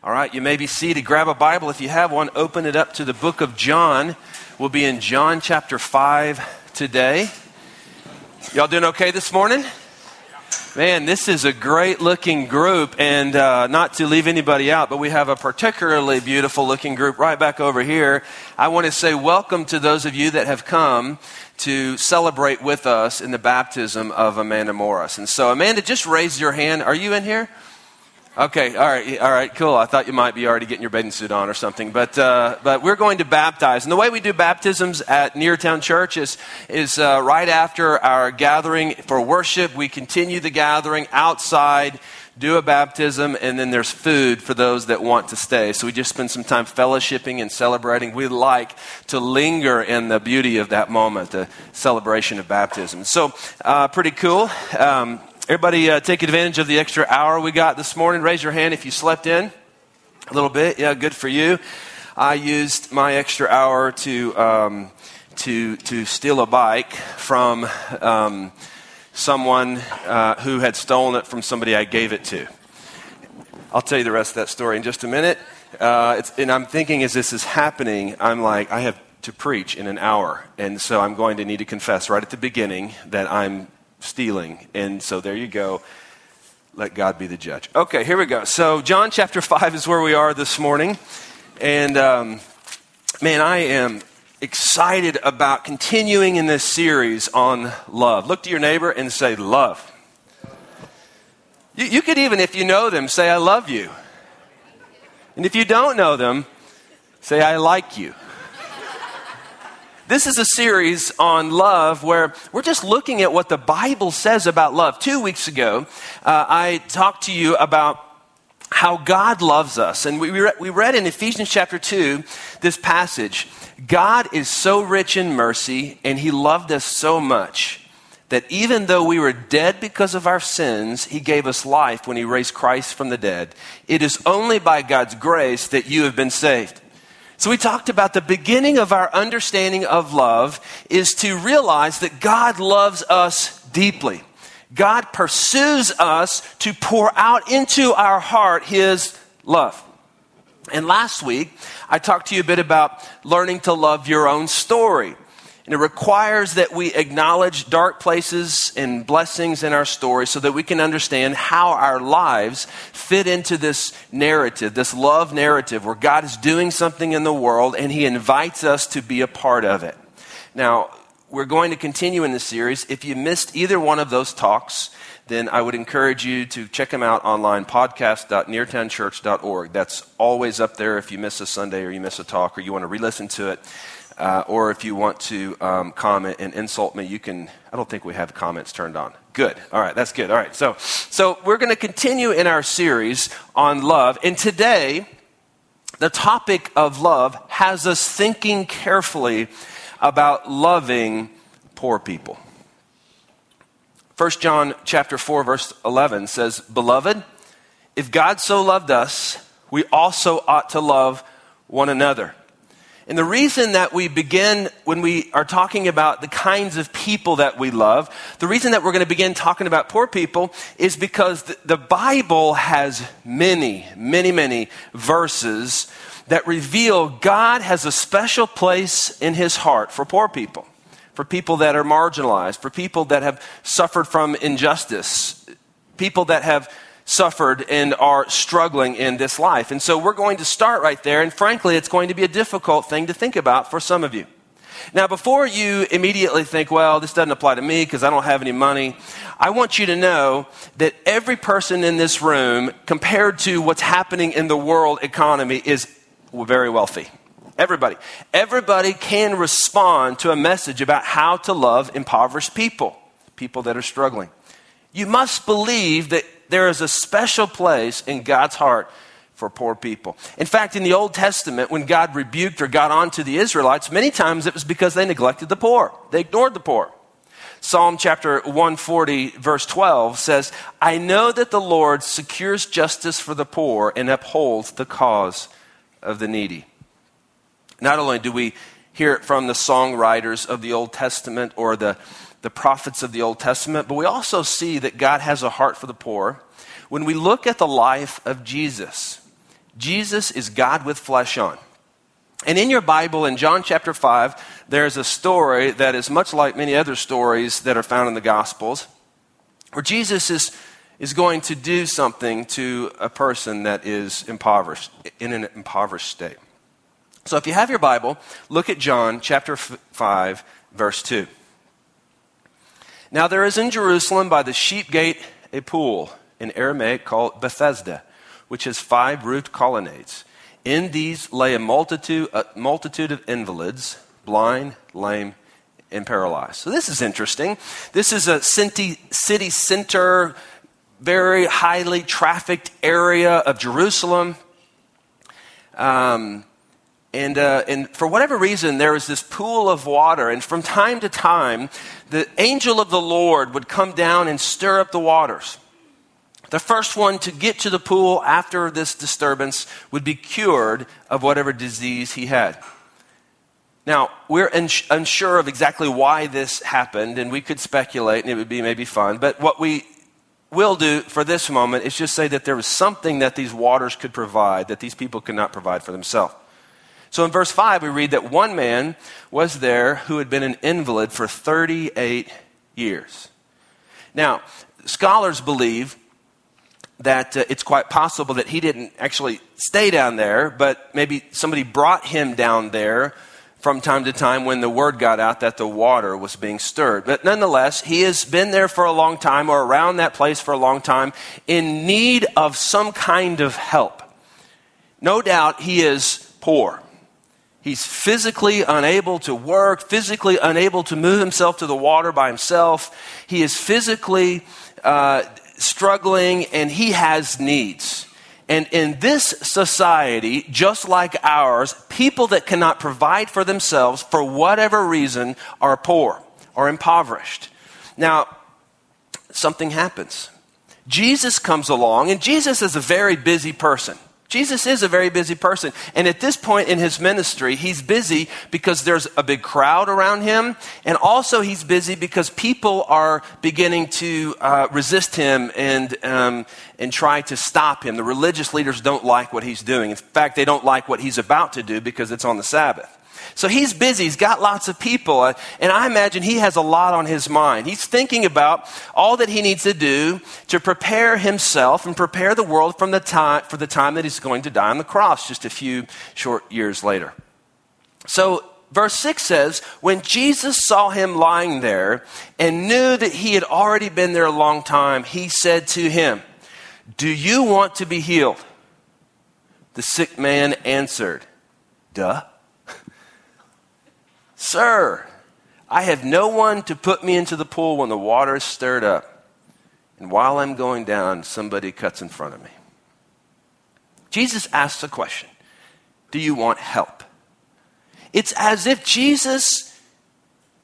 All right, you may be seated. Grab a Bible if you have one. Open it up to the book of John. We'll be in John chapter 5 today. Y'all doing okay this morning? Man, this is a great looking group, and uh, not to leave anybody out, but we have a particularly beautiful looking group right back over here. I want to say welcome to those of you that have come to celebrate with us in the baptism of Amanda Morris. And so, Amanda, just raise your hand. Are you in here? Okay, all right, all right, cool. I thought you might be already getting your bathing suit on or something, but uh, but we're going to baptize, and the way we do baptisms at Neartown Church is is uh, right after our gathering for worship. We continue the gathering outside, do a baptism, and then there's food for those that want to stay. So we just spend some time fellowshipping and celebrating. We like to linger in the beauty of that moment, the celebration of baptism. So uh, pretty cool. Um, Everybody uh, take advantage of the extra hour we got this morning. Raise your hand if you slept in a little bit. Yeah, good for you. I used my extra hour to, um, to, to steal a bike from um, someone uh, who had stolen it from somebody I gave it to. I'll tell you the rest of that story in just a minute. Uh, and I'm thinking as this is happening, I'm like, I have to preach in an hour. And so I'm going to need to confess right at the beginning that I'm stealing. And so there you go. Let God be the judge. Okay, here we go. So, John chapter 5 is where we are this morning. And um, man, I am excited about continuing in this series on love. Look to your neighbor and say, Love. You, you could even, if you know them, say, I love you. And if you don't know them, say, I like you. This is a series on love where we're just looking at what the Bible says about love. Two weeks ago, uh, I talked to you about how God loves us. And we, we read in Ephesians chapter 2 this passage God is so rich in mercy, and He loved us so much that even though we were dead because of our sins, He gave us life when He raised Christ from the dead. It is only by God's grace that you have been saved. So we talked about the beginning of our understanding of love is to realize that God loves us deeply. God pursues us to pour out into our heart his love. And last week, I talked to you a bit about learning to love your own story. And it requires that we acknowledge dark places and blessings in our story so that we can understand how our lives fit into this narrative, this love narrative, where God is doing something in the world and He invites us to be a part of it. Now, we're going to continue in this series. If you missed either one of those talks, then I would encourage you to check them out online, podcast.neartownchurch.org. That's always up there if you miss a Sunday or you miss a talk or you want to re listen to it. Uh, or if you want to um, comment and insult me, you can. I don't think we have comments turned on. Good. All right, that's good. All right, so so we're going to continue in our series on love, and today the topic of love has us thinking carefully about loving poor people. 1 John chapter 4 verse 11 says, "Beloved, if God so loved us, we also ought to love one another." And the reason that we begin when we are talking about the kinds of people that we love, the reason that we're going to begin talking about poor people is because the, Bible has many, many, many verses that reveal God has a special place in his heart for poor people, for people that are marginalized, for people that have suffered from injustice, people that have suffered and are struggling in this life. And so we're going to start right there. And frankly, it's going to be a difficult thing to think about for some of you. Now, before you immediately think, well, this doesn't apply to me because I don't have any money, I want you to know that every person in this room, compared to what's happening in the world economy, is very wealthy. Everybody. Everybody can respond to a message about how to love impoverished people, people that are struggling. You must believe that there is a special place in God's heart for poor people. In fact, in the Old Testament, when God rebuked or got on to the Israelites, many times it was because they neglected the poor, they ignored the poor. Psalm chapter 140, verse 12 says, I know that the Lord secures justice for the poor and upholds the cause of the needy. Not only do we hear it from the songwriters of the Old Testament or the the prophets of the Old Testament, but we also see that God has a heart for the poor when we look at the life of Jesus. Jesus is God with flesh on. And in your Bible, in John chapter 5, there's a story that is much like many other stories that are found in the Gospels, where Jesus is, is going to do something to a person that is impoverished, in an impoverished state. So if you have your Bible, look at John chapter 5, verse 2. Now there is in Jerusalem by the sheep gate a pool in Aramaic called Bethesda, which has five roofed colonnades. In these lay a multitude, a multitude of invalids, blind, lame, and paralyzed. So this is interesting. This is a city, center, very highly trafficked area of Jerusalem. Um, and, uh, and for whatever reason, there was this pool of water. And from time to time, the angel of the Lord would come down and stir up the waters. The first one to get to the pool after this disturbance would be cured of whatever disease he had. Now, we're unsure of exactly why this happened, and we could speculate, and it would be maybe fun. But what we will do for this moment is just say that there was something that these waters could provide that these people could not provide for themselves. So in verse 5, we read that one man was there who had been an invalid for 38 years. Now, scholars believe that uh, it's quite possible that he didn't actually stay down there, but maybe somebody brought him down there from time to time when the word got out that the water was being stirred. But nonetheless, he has been there for a long time or around that place for a long time in need of some kind of help. No doubt he is poor. He's physically unable to work, physically unable to move himself to the water by himself. He is physically uh, struggling and he has needs. And in this society, just like ours, people that cannot provide for themselves for whatever reason are poor or impoverished. Now, something happens. Jesus comes along, and Jesus is a very busy person. Jesus is a very busy person. And at this point in his ministry, he's busy because there's a big crowd around him. And also, he's busy because people are beginning to uh, resist him and, um, and try to stop him. The religious leaders don't like what he's doing. In fact, they don't like what he's about to do because it's on the Sabbath. So he's busy. He's got lots of people. Uh, and I imagine he has a lot on his mind. He's thinking about all that he needs to do to prepare himself and prepare the world from the time, for the time that he's going to die on the cross just a few short years later. So verse 6 says, When Jesus saw him lying there and knew that he had already been there a long time, he said to him, Do you want to be healed? The sick man answered, Duh. Sir, I have no one to put me into the pool when the water is stirred up. And while I'm going down, somebody cuts in front of me. Jesus asks a question Do you want help? It's as if Jesus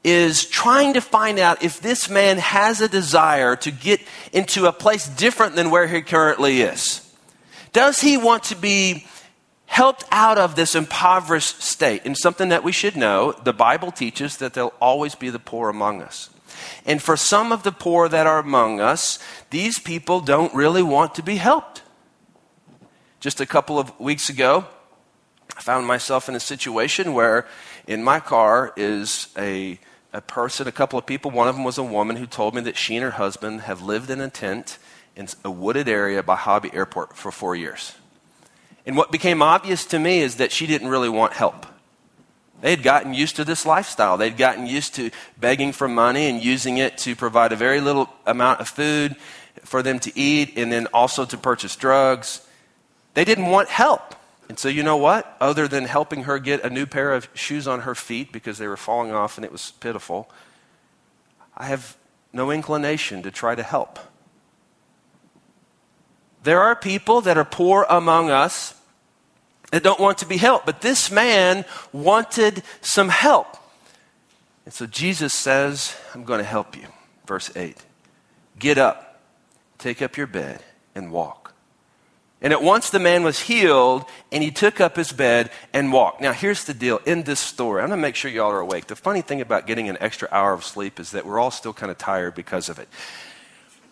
is trying to find out if this man has a desire to get into a place different than where he currently is. Does he want to be helped out of this impoverished state. And something that we should know the Bible teaches that there'll always be the poor among us. And for some of the poor that are among us, these people don't really want to be helped. Just a couple of weeks ago, I found myself in a situation where in my car is a, a person, a couple of people. One of them was a woman who told me that she and her husband have lived in a tent in a wooded area by Hobby Airport for four years. And what became obvious to me is that she didn't really want help. They had gotten used to this lifestyle. They'd gotten used to begging for money and using it to provide a very little amount of food for them to eat and then also to purchase drugs. They didn't want help. And so, you know what? Other than helping her get a new pair of shoes on her feet because they were falling off and it was pitiful, I have no inclination to try to help. There are people that are poor among us that don't want to be helped, but this man wanted some help. And so Jesus says, I'm going to help you. Verse 8 Get up, take up your bed, and walk. And at once the man was healed, and he took up his bed and walked. Now, here's the deal in this story. I'm going to make sure y'all are awake. The funny thing about getting an extra hour of sleep is that we're all still kind of tired because of it.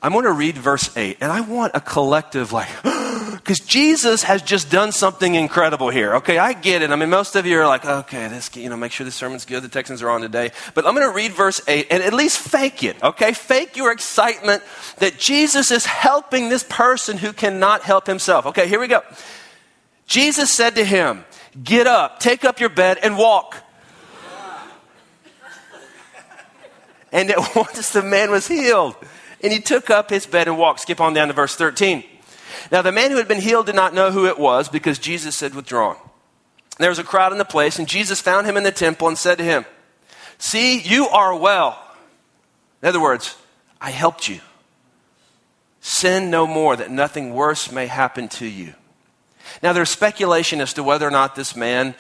I'm going to read verse 8, and I want a collective, like, because Jesus has just done something incredible here. Okay, I get it. I mean, most of you are like, okay, this, you know, make sure the sermon's good. The Texans are on today. But I'm going to read verse 8 and at least fake it, okay? Fake your excitement that Jesus is helping this person who cannot help himself. Okay, here we go. Jesus said to him, Get up, take up your bed, and walk. And at once the man was healed. And he took up his bed and walked. Skip on down to verse 13. Now, the man who had been healed did not know who it was because Jesus had withdrawn. There was a crowd in the place, and Jesus found him in the temple and said to him, See, you are well. In other words, I helped you. Sin no more, that nothing worse may happen to you. Now, there's speculation as to whether or not this man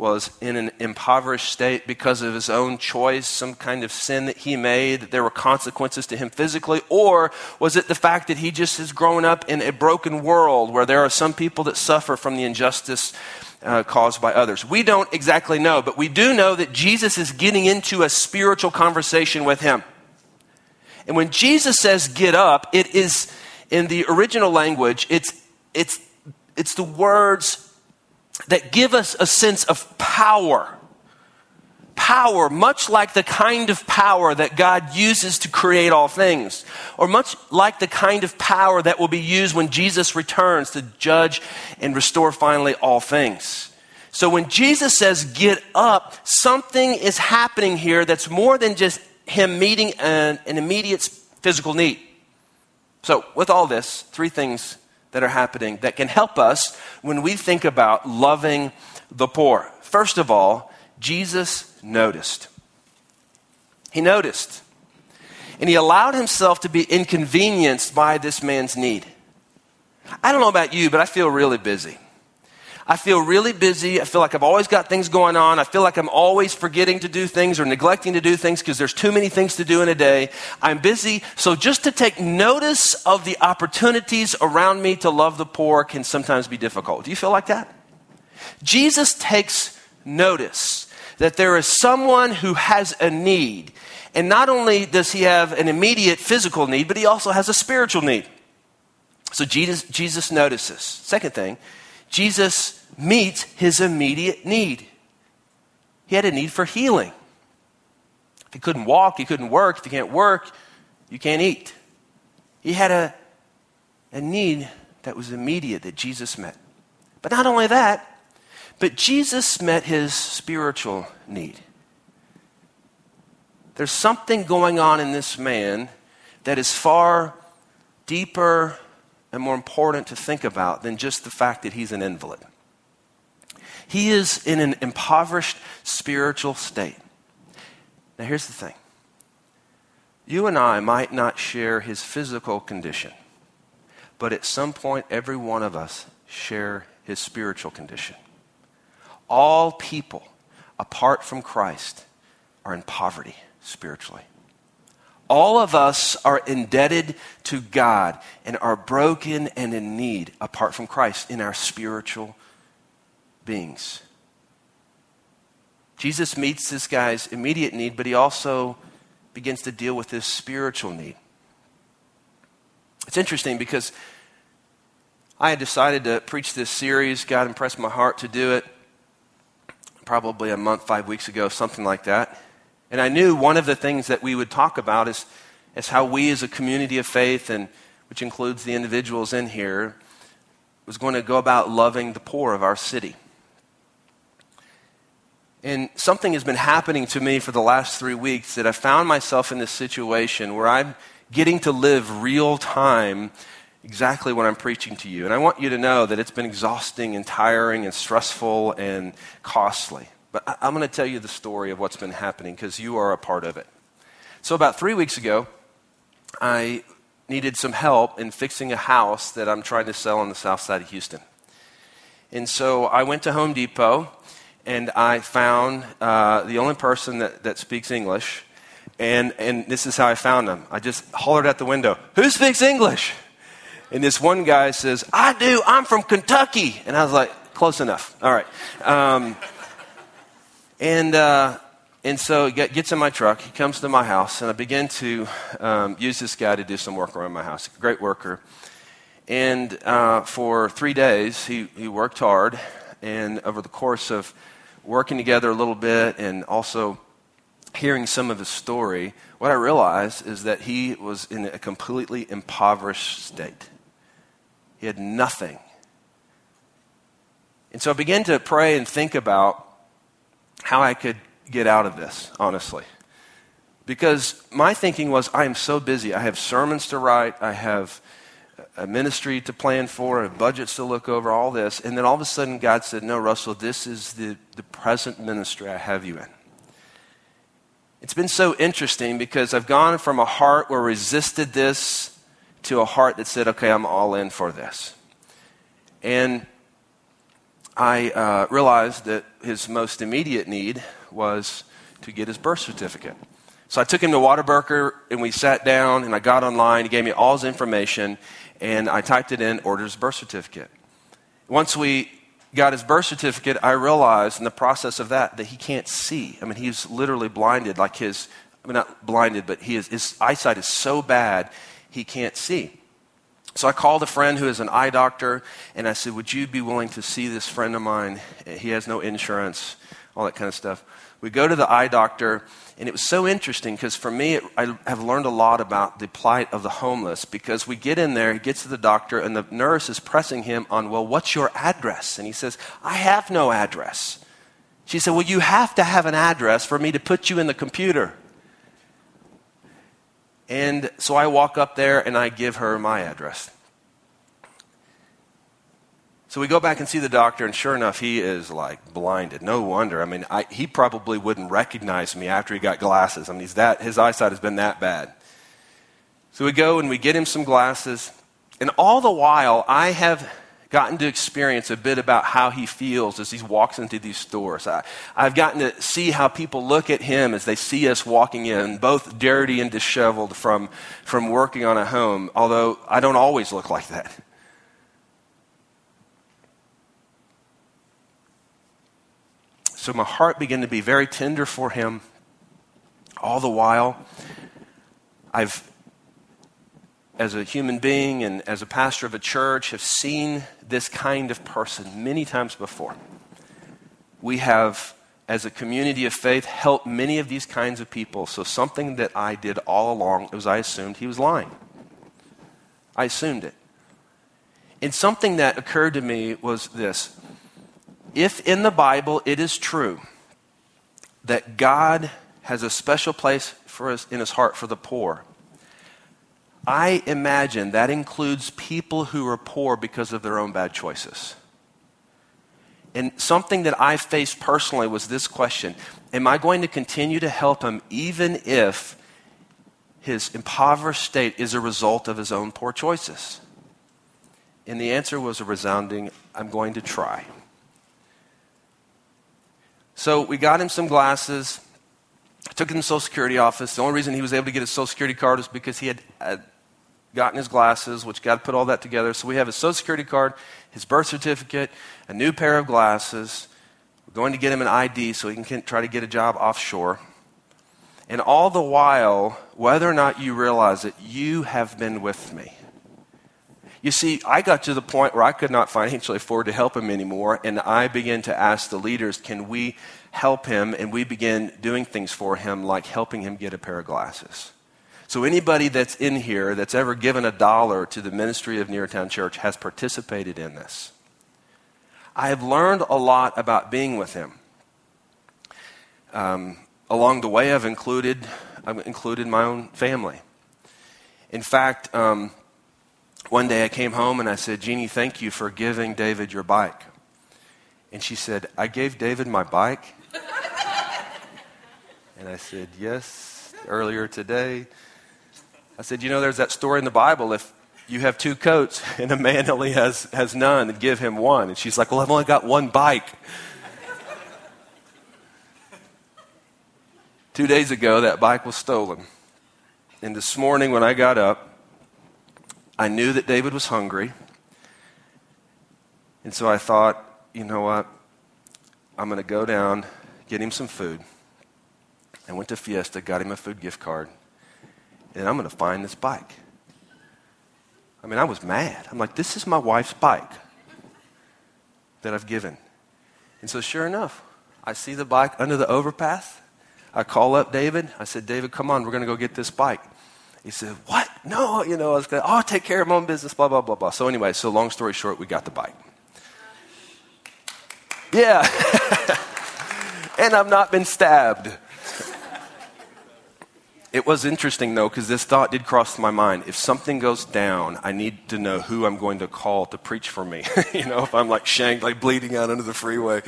was in an impoverished state because of his own choice, some kind of sin that he made, that there were consequences to him physically, or was it the fact that he just has grown up in a broken world where there are some people that suffer from the injustice uh, caused by others? We don't exactly know, but we do know that Jesus is getting into a spiritual conversation with him. And when Jesus says get up, it is in the original language, it's, it's, it's the words that give us a sense of power. Power, much like the kind of power that God uses to create all things, or much like the kind of power that will be used when Jesus returns to judge and restore finally all things. So when Jesus says, get up, something is happening here that's more than just him meeting an, an immediate physical need. So, with all this, three things that are happening that can help us when we think about loving the poor. First of all, Jesus noticed. He noticed. And he allowed himself to be inconvenienced by this man's need. I don't know about you, but I feel really busy. I feel really busy. I feel like I've always got things going on. I feel like I'm always forgetting to do things or neglecting to do things because there's too many things to do in a day. I'm busy. So just to take notice of the opportunities around me to love the poor can sometimes be difficult. Do you feel like that? Jesus takes notice that there is someone who has a need. And not only does he have an immediate physical need, but he also has a spiritual need. So Jesus, Jesus notices. Second thing, Jesus meets his immediate need. He had a need for healing. If he couldn't walk, he couldn't work. If you can't work, you can't eat. He had a, a need that was immediate that Jesus met. But not only that, but Jesus met his spiritual need. There's something going on in this man that is far deeper and more important to think about than just the fact that he's an invalid. He is in an impoverished spiritual state. Now, here's the thing you and I might not share his physical condition, but at some point, every one of us share his spiritual condition. All people, apart from Christ, are in poverty spiritually. All of us are indebted to God and are broken and in need apart from Christ in our spiritual beings. Jesus meets this guy's immediate need, but he also begins to deal with his spiritual need. It's interesting because I had decided to preach this series. God impressed my heart to do it probably a month, five weeks ago, something like that. And I knew one of the things that we would talk about is, is how we as a community of faith, and which includes the individuals in here, was going to go about loving the poor of our city. And something has been happening to me for the last three weeks that I found myself in this situation where I'm getting to live real time exactly what I'm preaching to you. And I want you to know that it's been exhausting and tiring and stressful and costly. But I- am going to tell you the story of what's been happening because you are a part of it. So, about three weeks ago, I needed some help in fixing a house that I'm trying to sell on the south side of Houston. And so I went to Home Depot and I found uh, the only person that, that speaks English. And, and this is how I found him. I just hollered at the window, Who speaks English? And this one guy says, I do. I'm from Kentucky. And I was like, Close enough. All right. Um, and, uh, and so he gets in my truck. He comes to my house, and I begin to um, use this guy to do some work around my house. Great worker. And uh, for three days, he, he worked hard. And over the course of working together a little bit and also hearing some of his story, what I realized is that he was in a completely impoverished state. He had nothing. And so I began to pray and think about how I could get out of this, honestly. Because my thinking was, I am so busy. I have sermons to write, I have a ministry to plan for, a budgets to look over, all this. And then all of a sudden, God said, No, Russell, this is the, the present ministry I have you in. It's been so interesting because I've gone from a heart where resisted this to a heart that said, Okay, I'm all in for this. And I uh, realized that his most immediate need was to get his birth certificate. So I took him to Whataburger and we sat down and I got online. He gave me all his information and I typed it in, ordered his birth certificate. Once we got his birth certificate, I realized in the process of that that he can't see. I mean, he's literally blinded, like his, I mean, not blinded, but he is, his eyesight is so bad he can't see. So I called a friend who is an eye doctor, and I said, Would you be willing to see this friend of mine? He has no insurance, all that kind of stuff. We go to the eye doctor, and it was so interesting because for me, it, I have learned a lot about the plight of the homeless because we get in there, he gets to the doctor, and the nurse is pressing him on, Well, what's your address? And he says, I have no address. She said, Well, you have to have an address for me to put you in the computer. And so I walk up there and I give her my address. So we go back and see the doctor, and sure enough, he is like blinded. No wonder. I mean, I, he probably wouldn't recognize me after he got glasses. I mean, he's that, his eyesight has been that bad. So we go and we get him some glasses. And all the while, I have gotten to experience a bit about how he feels as he walks into these stores. I, have gotten to see how people look at him as they see us walking in, both dirty and disheveled from, from working on a home, although I don't always look like that. So my heart began to be very tender for him. All the while, I've as a human being and as a pastor of a church have seen this kind of person many times before. We have, as a community of faith, helped many of these kinds of people. So, something that I did all along was I assumed he was lying. I assumed it. And something that occurred to me was this if in the Bible it is true that God has a special place for us in his heart for the poor, I imagine that includes people who are poor because of their own bad choices. And something that I faced personally was this question Am I going to continue to help him even if his impoverished state is a result of his own poor choices? And the answer was a resounding I'm going to try. So we got him some glasses. Took him to the Social Security office. The only reason he was able to get his Social Security card was because he had, had gotten his glasses, which got to put all that together. So we have his Social Security card, his birth certificate, a new pair of glasses. We're going to get him an ID so he can try to get a job offshore. And all the while, whether or not you realize it, you have been with me. You see, I got to the point where I could not financially afford to help him anymore, and I began to ask the leaders, can we help him? And we began doing things for him, like helping him get a pair of glasses. So, anybody that's in here that's ever given a dollar to the ministry of Neartown Church has participated in this. I have learned a lot about being with him. Um, along the way, I've included, I've included my own family. In fact, um, one day I came home and I said, Jeannie, thank you for giving David your bike. And she said, I gave David my bike? and I said, Yes, earlier today. I said, You know, there's that story in the Bible. If you have two coats and a man only has, has none, give him one. And she's like, Well, I've only got one bike. Two days ago, that bike was stolen. And this morning, when I got up, I knew that David was hungry. And so I thought, you know what? I'm going to go down, get him some food. I went to Fiesta, got him a food gift card and I'm going to find this bike. I mean, I was mad. I'm like, this is my wife's bike that I've given. And so, sure enough, I see the bike under the overpass. I call up David. I said, David, come on, we're going to go get this bike. He said, What? No, you know, I was going, oh, I'll take care of my own business, blah, blah, blah, blah. So, anyway, so long story short, we got the bike. Yeah. and I've not been stabbed. It was interesting though, because this thought did cross my mind. If something goes down, I need to know who I'm going to call to preach for me. you know, if I'm like shanked, like bleeding out under the freeway.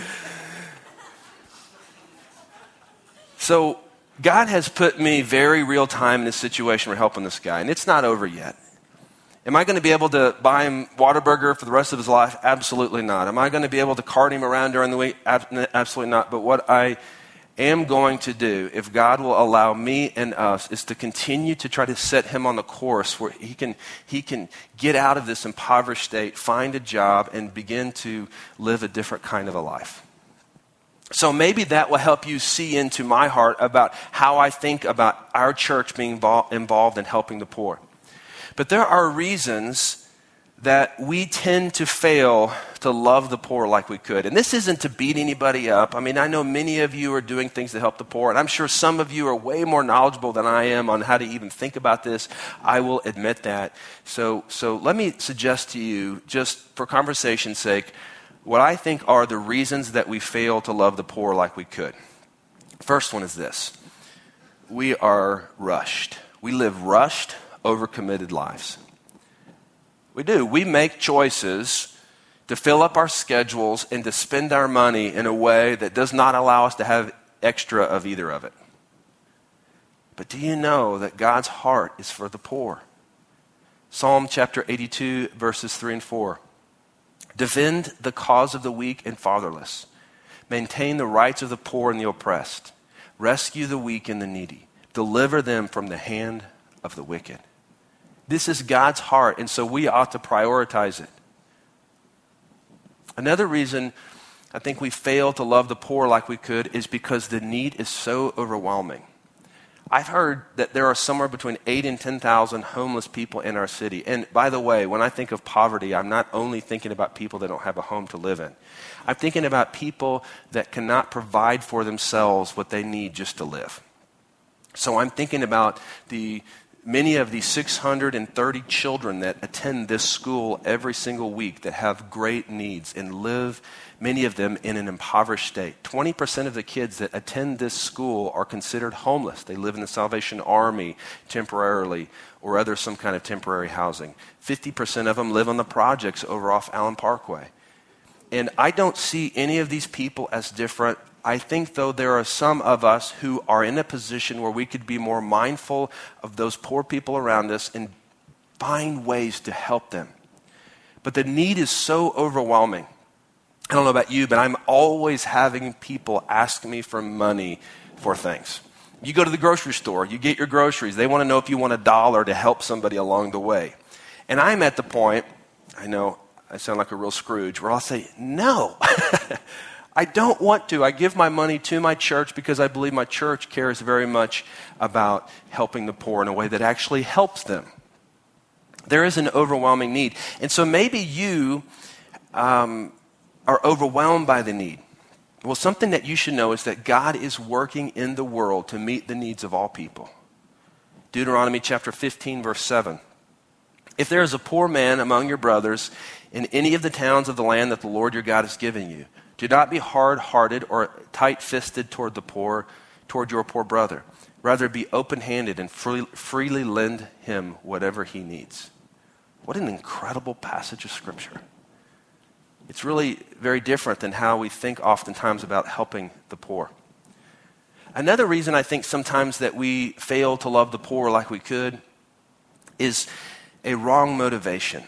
So, God has put me very real time in this situation for helping this guy, and it's not over yet. Am I going to be able to buy him Whataburger for the rest of his life? Absolutely not. Am I going to be able to cart him around during the week? Absolutely not. But what I am going to do, if God will allow me and us, is to continue to try to set him on the course where he can, he can get out of this impoverished state, find a job, and begin to live a different kind of a life. So maybe that will help you see into my heart about how I think about our church being involved in helping the poor. But there are reasons that we tend to fail to love the poor like we could. And this isn't to beat anybody up. I mean, I know many of you are doing things to help the poor, and I'm sure some of you are way more knowledgeable than I am on how to even think about this. I will admit that. So, so let me suggest to you, just for conversation's sake, what I think are the reasons that we fail to love the poor like we could. First one is this we are rushed. We live rushed, overcommitted lives. We do. We make choices to fill up our schedules and to spend our money in a way that does not allow us to have extra of either of it. But do you know that God's heart is for the poor? Psalm chapter 82, verses 3 and 4. Defend the cause of the weak and fatherless. Maintain the rights of the poor and the oppressed. Rescue the weak and the needy. Deliver them from the hand of the wicked. This is God's heart, and so we ought to prioritize it. Another reason I think we fail to love the poor like we could is because the need is so overwhelming. I've heard that there are somewhere between 8 and 10,000 homeless people in our city. And by the way, when I think of poverty, I'm not only thinking about people that don't have a home to live in. I'm thinking about people that cannot provide for themselves what they need just to live. So I'm thinking about the many of the 630 children that attend this school every single week that have great needs and live, many of them, in an impoverished state. 20% of the kids that attend this school are considered homeless. They live in the Salvation Army temporarily or other some kind of temporary housing. 50% of them live on the projects over off Allen Parkway. And I don't see any of these people as different I think, though, there are some of us who are in a position where we could be more mindful of those poor people around us and find ways to help them. But the need is so overwhelming. I don't know about you, but I'm always having people ask me for money for things. You go to the grocery store, you get your groceries, they want to know if you want a dollar to help somebody along the way. And I'm at the point, I know I sound like a real Scrooge, where I'll say, no. I don't want to. I give my money to my church because I believe my church cares very much about helping the poor in a way that actually helps them. There is an overwhelming need. And so maybe you um, are overwhelmed by the need. Well, something that you should know is that God is working in the world to meet the needs of all people. Deuteronomy chapter 15, verse 7. If there is a poor man among your brothers in any of the towns of the land that the Lord your God has given you, do not be hard hearted or tight fisted toward the poor, toward your poor brother. Rather, be open handed and free, freely lend him whatever he needs. What an incredible passage of Scripture. It's really very different than how we think oftentimes about helping the poor. Another reason I think sometimes that we fail to love the poor like we could is a wrong motivation.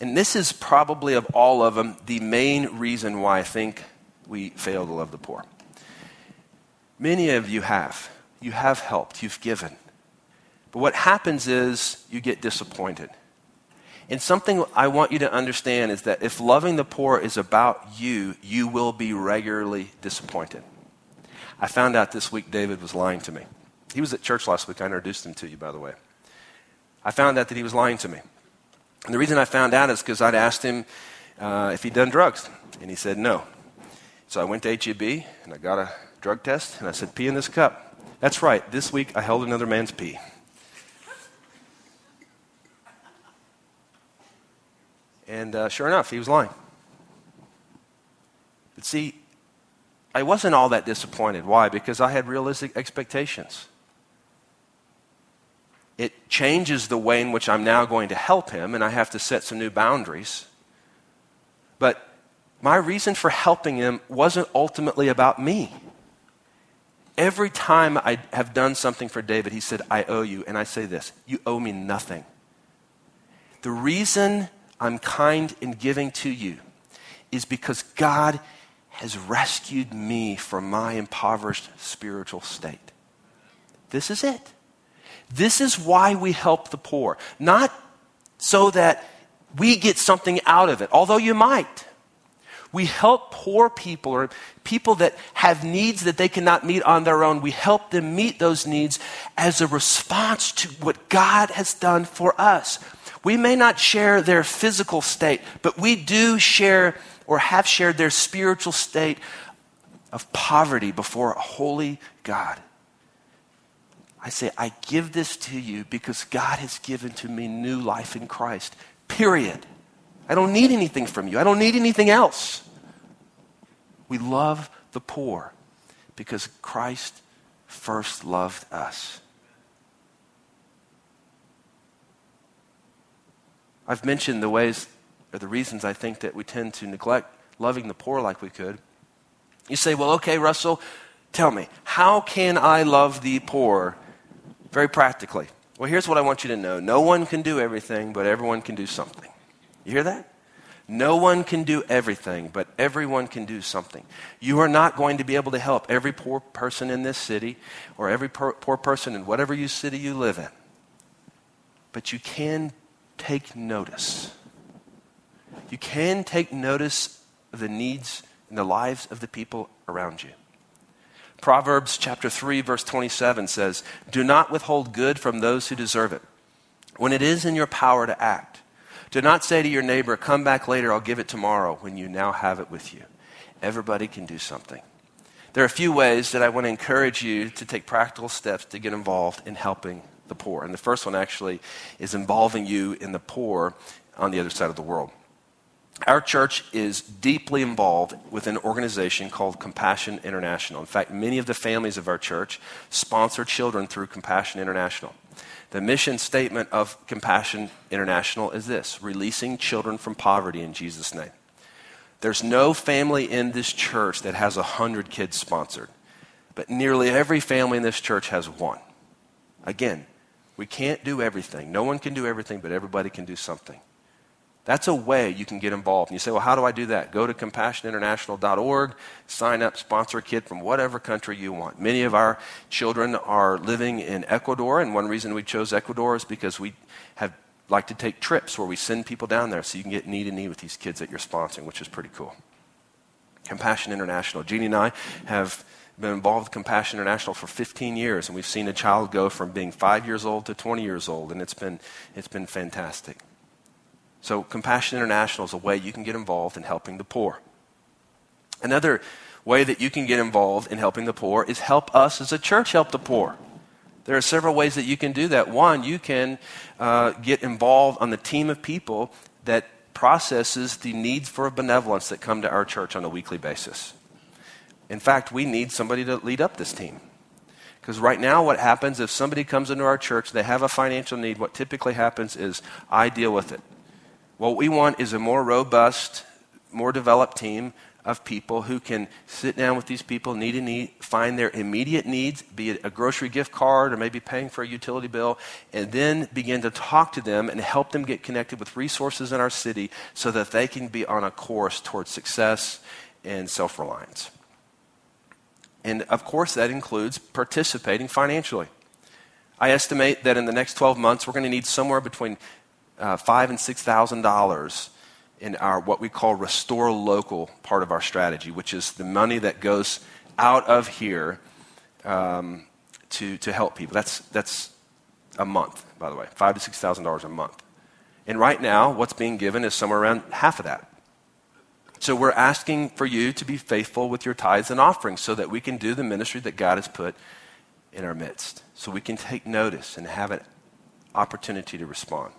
And this is probably, of all of them, the main reason why I think we fail to love the poor. Many of you have. You have helped, you've given. But what happens is you get disappointed. And something I want you to understand is that if loving the poor is about you, you will be regularly disappointed. I found out this week David was lying to me. He was at church last week. I introduced him to you, by the way. I found out that he was lying to me. And the reason I found out is because I'd asked him uh, if he'd done drugs, and he said no. So I went to HEB and I got a drug test, and I said, Pee in this cup. That's right, this week I held another man's pee. And uh, sure enough, he was lying. But see, I wasn't all that disappointed. Why? Because I had realistic expectations. Changes the way in which I'm now going to help him, and I have to set some new boundaries. But my reason for helping him wasn't ultimately about me. Every time I have done something for David, he said, I owe you. And I say this you owe me nothing. The reason I'm kind in giving to you is because God has rescued me from my impoverished spiritual state. This is it. This is why we help the poor. Not so that we get something out of it, although you might. We help poor people or people that have needs that they cannot meet on their own. We help them meet those needs as a response to what God has done for us. We may not share their physical state, but we do share or have shared their spiritual state of poverty before a holy God. I say, I give this to you because God has given to me new life in Christ. Period. I don't need anything from you. I don't need anything else. We love the poor because Christ first loved us. I've mentioned the ways or the reasons I think that we tend to neglect loving the poor like we could. You say, well, okay, Russell, tell me, how can I love the poor very practically? Well, here's what I want you to know no one can do everything, but everyone can do something. You hear that? No one can do everything, but everyone can do something. You are not going to be able to help every poor person in this city or every poor, poor person in whatever you city you live in. But you can take notice. You can take notice of the needs and the lives of the people around you. Proverbs chapter 3 verse 27 says, "Do not withhold good from those who deserve it. When it is in your power to act, do not say to your neighbor, Come back later, I'll give it tomorrow, when you now have it with you. Everybody can do something. There are a few ways that I want to encourage you to take practical steps to get involved in helping the poor. And the first one actually is involving you in the poor on the other side of the world. Our church is deeply involved with an organization called Compassion International. In fact, many of the families of our church sponsor children through Compassion International. The mission statement of Compassion International is this releasing children from poverty in Jesus' name. There's no family in this church that has 100 kids sponsored, but nearly every family in this church has one. Again, we can't do everything. No one can do everything, but everybody can do something. That's a way you can get involved. And you say, well, how do I do that? Go to compassioninternational.org, sign up, sponsor a kid from whatever country you want. Many of our children are living in Ecuador, and one reason we chose Ecuador is because we have like to take trips where we send people down there so you can get knee to knee with these kids that you're sponsoring, which is pretty cool. Compassion International. Jeannie and I have been involved with Compassion International for 15 years, and we've seen a child go from being five years old to 20 years old, and it's been, it's been fantastic. So, Compassion International is a way you can get involved in helping the poor. Another way that you can get involved in helping the poor is help us as a church help the poor. There are several ways that you can do that. One, you can uh, get involved on the team of people that processes the needs for benevolence that come to our church on a weekly basis. In fact, we need somebody to lead up this team. Because right now, what happens if somebody comes into our church, they have a financial need, what typically happens is I deal with it. What we want is a more robust, more developed team of people who can sit down with these people, need a need, find their immediate needs, be it a grocery gift card or maybe paying for a utility bill, and then begin to talk to them and help them get connected with resources in our city so that they can be on a course towards success and self reliance. And of course, that includes participating financially. I estimate that in the next 12 months, we're going to need somewhere between uh, five and six thousand dollars in our what we call restore local part of our strategy, which is the money that goes out of here um, to to help people. That's that's a month, by the way, five to six thousand dollars a month. And right now, what's being given is somewhere around half of that. So we're asking for you to be faithful with your tithes and offerings so that we can do the ministry that God has put in our midst. So we can take notice and have an opportunity to respond.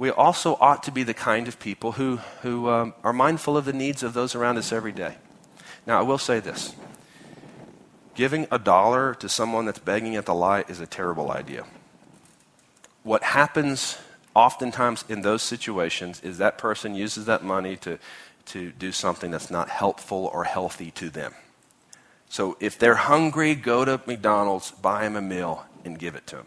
We also ought to be the kind of people who, who um, are mindful of the needs of those around us every day. Now, I will say this giving a dollar to someone that's begging at the light is a terrible idea. What happens oftentimes in those situations is that person uses that money to, to do something that's not helpful or healthy to them. So if they're hungry, go to McDonald's, buy them a meal, and give it to them.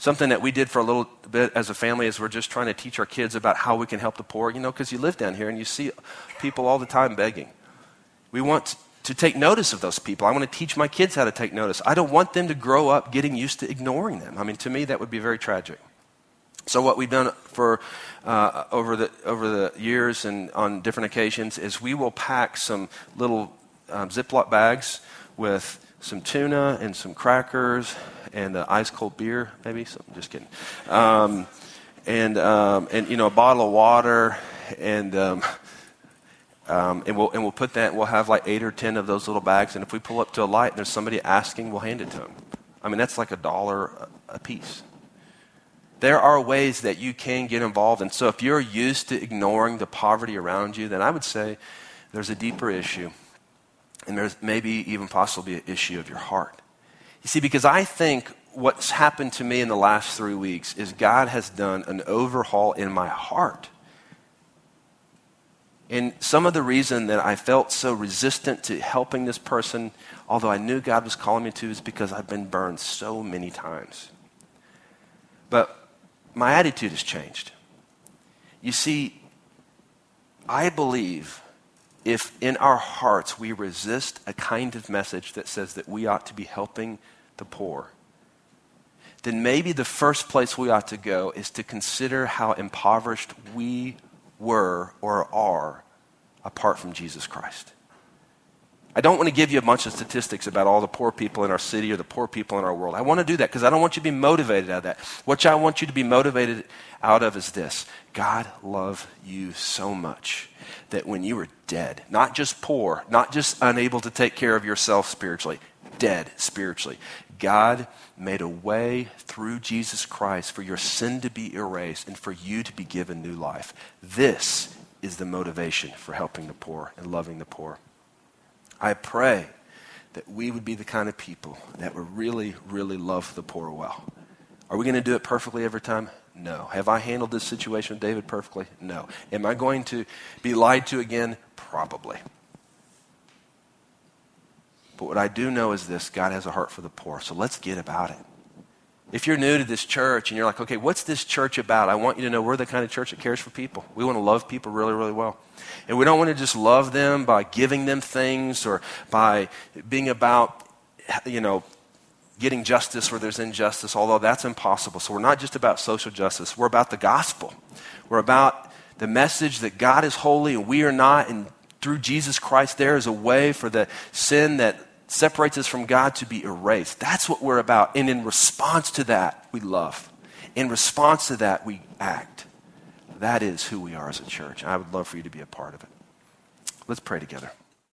Something that we did for a little bit as a family is we're just trying to teach our kids about how we can help the poor, you know, because you live down here and you see people all the time begging. We want to take notice of those people. I want to teach my kids how to take notice. I don't want them to grow up getting used to ignoring them. I mean, to me, that would be very tragic. So what we've done for uh, over the over the years and on different occasions is we will pack some little um, Ziploc bags with some tuna and some crackers and uh, ice cold beer, maybe. So, just kidding. Um, and um, and you know a bottle of water and. Um, um, and, we'll, and we'll put that, we'll have like eight or ten of those little bags. And if we pull up to a light and there's somebody asking, we'll hand it to them. I mean, that's like a dollar a piece there are ways that you can get involved. And so if you're used to ignoring the poverty around you, then I would say there's a deeper issue. And there's maybe even possibly an issue of your heart. You see, because I think what's happened to me in the last three weeks is God has done an overhaul in my heart. And some of the reason that I felt so resistant to helping this person, although I knew God was calling me to, is because I've been burned so many times. But my attitude has changed. You see, I believe if in our hearts we resist a kind of message that says that we ought to be helping the poor, then maybe the first place we ought to go is to consider how impoverished we were or are apart from Jesus Christ. I don't want to give you a bunch of statistics about all the poor people in our city or the poor people in our world. I want to do that because I don't want you to be motivated out of that. What I want you to be motivated out of is this God loved you so much that when you were dead, not just poor, not just unable to take care of yourself spiritually, dead spiritually, God made a way through Jesus Christ for your sin to be erased and for you to be given new life. This is the motivation for helping the poor and loving the poor. I pray that we would be the kind of people that would really, really love the poor well. Are we going to do it perfectly every time? No. Have I handled this situation with David perfectly? No. Am I going to be lied to again? Probably. But what I do know is this God has a heart for the poor. So let's get about it. If you're new to this church and you're like, okay, what's this church about? I want you to know we're the kind of church that cares for people. We want to love people really, really well. And we don't want to just love them by giving them things or by being about, you know, getting justice where there's injustice, although that's impossible. So we're not just about social justice, we're about the gospel. We're about the message that God is holy and we are not, and through Jesus Christ, there is a way for the sin that separates us from God to be erased. That's what we're about. And in response to that, we love. In response to that, we act. That is who we are as a church. I would love for you to be a part of it. Let's pray together.